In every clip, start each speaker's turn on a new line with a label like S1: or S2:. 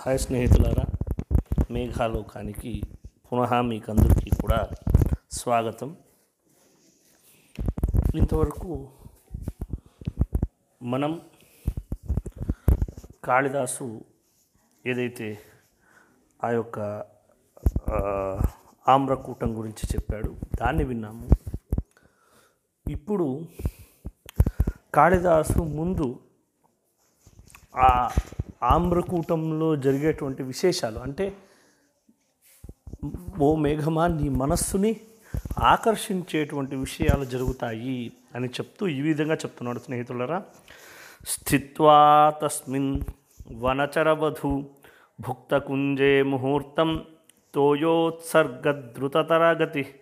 S1: Hi స్నేహితులారా మేఘాలోకానికి పునః మీకందరికీ కూడా స్వాగతం. ఇంతవరకు మనం కాళిదాసు ఏదైతే ఆ యొక్క ఆమ్రకూటం గురించి చెప్పాడు దాన్ని విన్నాము. ఇప్పుడు కాళిదాసు ముందు ఆ ఆమ్రకూటంలో జరిగేటువంటి విశేషాలు. అంటే ఓ మేఘమా నీ మనస్సుని ఆకర్షించేటువంటి విషయాలు జరుగుతాయి అని చెప్తూ ఈ విధంగా చెప్తున్నాడు స్నేహితులరా. స్థిత్వా తస్మిన్ వనచరవధు భుక్తకుంజే ముహూర్తం తోయోత్సర్గద్రుతతరగతి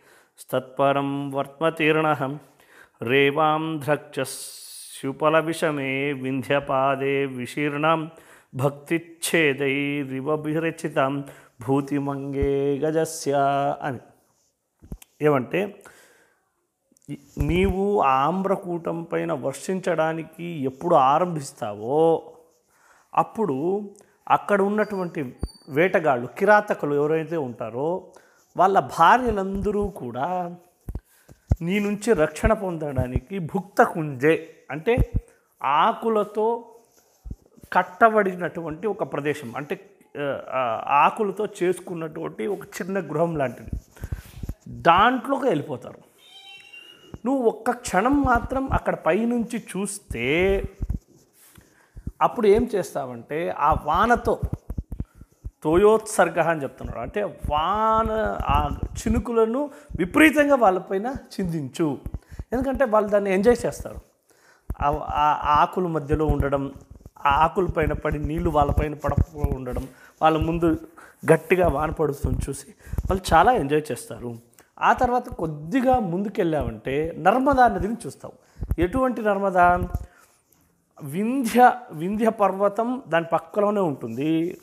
S1: తత్పరం వర్త్మతీర్ణ రేవాం ద్రక్షస్యుపల విషమే వింధ్యపాదే విశీర్ణం భక్తిచ్ఛేదైరివభిరచితం భూతిమంగే గజస్య అని. ఏమంటే నీవు ఆమ్రకూటం పైన వర్షించడానికి ఎప్పుడు ఆరంభిస్తావో అప్పుడు అక్కడ ఉన్నటువంటి వేటగాళ్ళు కిరాతకులు ఎవరైతే ఉంటారో వాళ్ళ భార్యలందరూ కూడా నీ నుంచి రక్షణ పొందడానికి భుక్త కుంజే. అంటే ఆకులతో కట్టబడినటువంటి ఒక ప్రదేశం. అంటే ఆకులతో చేసుకున్నటువంటి ఒక చిన్న గృహం లాంటిది. దాంట్లోకి వెళ్ళిపోతారు. నువ్వు ఒక్క క్షణం మాత్రం అక్కడ పైనుంచి చూస్తే అప్పుడు ఏం చేస్తావంటే ఆ వానతో తోయోత్సర్గ అని చెప్తున్నాడు. అంటే వాన ఆ చినుకులను విపరీతంగా వాళ్ళపైన చిందించు. ఎందుకంటే వాళ్ళు దాన్ని ఎంజాయ్ చేస్తారు. ఆ- ఆకుల మధ్యలో ఉండడం ఆకుల పైన పడి నీళ్ళు వాళ్ళపైన పడకుండా ఉండడం వాళ్ళ ముందు గట్టిగా వాన పడుతుంది చూసి వాళ్ళు చాలా ఎంజాయ్ చేస్తారు. ఆ తర్వాత కొద్దిగా ముందుకెళ్ళామంటే నర్మదా నదిని చూస్తాం. ఎటువంటి నర్మదా? వింధ్య వింధ్య పర్వతం దాని పక్కలోనే ఉంటుంది.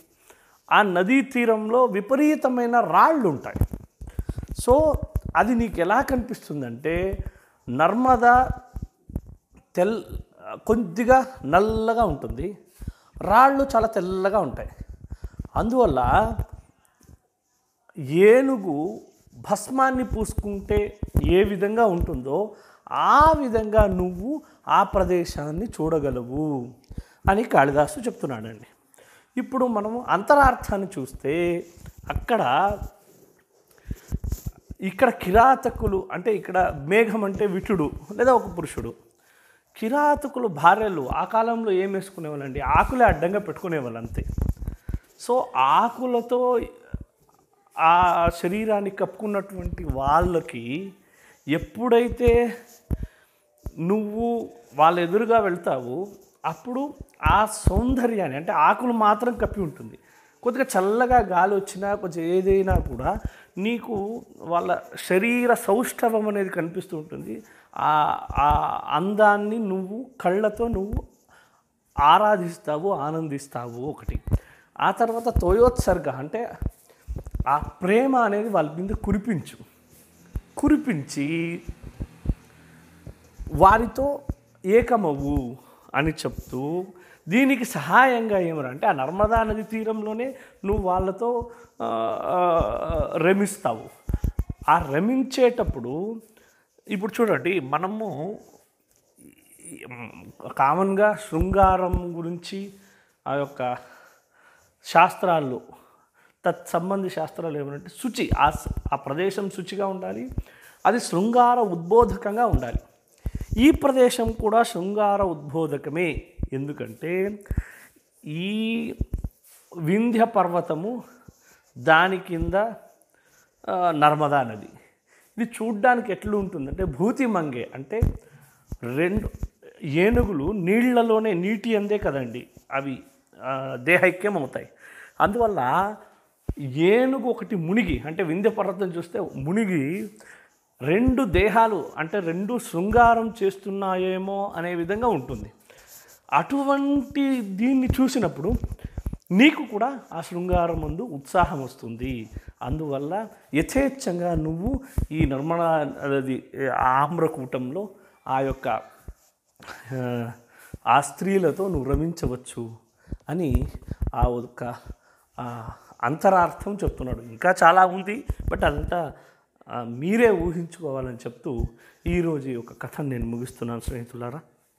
S1: ఆ నదీ తీరంలో విపరీతమైన రాళ్ళు ఉంటాయి. సో అది నీకు ఎలా కనిపిస్తుందంటే నర్మదా తెల్ కొద్దిగా నల్లగా ఉంటుంది. రాళ్ళు చాలా తెల్లగా ఉంటాయి. అందువల్ల ఏనుగు భస్మాన్ని పూసుకుంటే ఏ విధంగా ఉంటుందో ఆ విధంగా నువ్వు ఆ ప్రదేశాన్ని చూడగలవు అని కాళిదాసు చెప్తున్నాడండి. ఇప్పుడు మనం అంతరార్థాన్ని చూస్తే అక్కడ ఇక్కడ కిరాతకులు అంటే ఇక్కడ మేఘం అంటే విటుడు లేదా ఒక పురుషుడు. కిరాతకులు భార్యలు ఆ కాలంలో ఏం వేసుకునేవాళ్ళండి? ఆకులే అడ్డంగా పెట్టుకునేవాళ్ళు అంతే. సో ఆకులతో ఆ శరీరాన్ని కప్పుకున్నటువంటి వాళ్ళకి ఎప్పుడైతే నువ్వు వాళ్ళ ఎదురుగా వెళ్తావు అప్పుడు ఆ సౌందర్యాన్ని అంటే ఆకులు మాత్రం కప్పి ఉంటుంది. కొద్దిగా చల్లగా గాలి వచ్చినా కొంచెం ఏదైనా కూడా నీకు వాళ్ళ శరీర సౌష్ఠవం అనేది కనిపిస్తూ ఉంటుంది. ఆ ఆ అందాన్ని నువ్వు కళ్ళతో నువ్వు ఆరాధిస్తావు ఆనందిస్తావు ఒకటి. ఆ తర్వాత తోయోత్సర్గ అంటే ఆ ప్రేమ అనేది వాళ్ళ మీద కురిపించు. కురిపించి వారితో ఏకమవు అని చెప్తూ దీనికి సహాయంగా ఏమరా అంటే ఆ నర్మదా నది తీరంలోనే నువ్వు వాళ్ళతో రమిస్తావు. ఆ రమించేటప్పుడు ఇప్పుడు చూడండి మనము కామన్గా శృంగారం గురించి ఆ యొక్క శాస్త్రాల్లో తత్సంబంధి శాస్త్రాలు ఏమంటే శుచి ఆ ఆ ప్రదేశం శుచిగా ఉండాలి అది శృంగార ఉద్బోధకంగా ఉండాలి. ఈ ప్రదేశం కూడా శృంగార ఉద్బోధకమే. ఎందుకంటే ఈ వింధ్య పర్వతము దాని కింద నర్మదా నది. ఇది చూడ్డానికి ఎట్లా ఉంటుందంటే భూతి మంగే అంటే రెండు ఏనుగులు నీళ్ళలోనే నీటి అందే కదండి అవి దేహైక్యం అవుతాయి. అందువల్ల ఏనుగు ఒకటి మునిగి అంటే వింధ్య పర్వతం చూస్తే మునిగి రెండు దేహాలు అంటే రెండు శృంగారం చేస్తున్నాయేమో అనే విధంగా ఉంటుంది. అటువంటి దీన్ని చూసినప్పుడు నీకు కూడా ఆ శృంగారం ముందు ఉత్సాహం వస్తుంది. అందువల్ల యథేచ్ఛంగా నువ్వు ఈ నర్మదా అది ఆమ్రకూటంలో ఆ యొక్క ఆ, స్త్రీలతో నువ్వు రమించవచ్చు అని ఆ ఒక అంతరార్థం చెప్తున్నాడు. ఇంకా చాలా ఉంది బట్ అదంతా మీరే ఊహించుకోవాలని చెప్తూ ఈరోజు ఈ యొక్క కథను నేను ముగిస్తున్నాను స్నేహితులారా.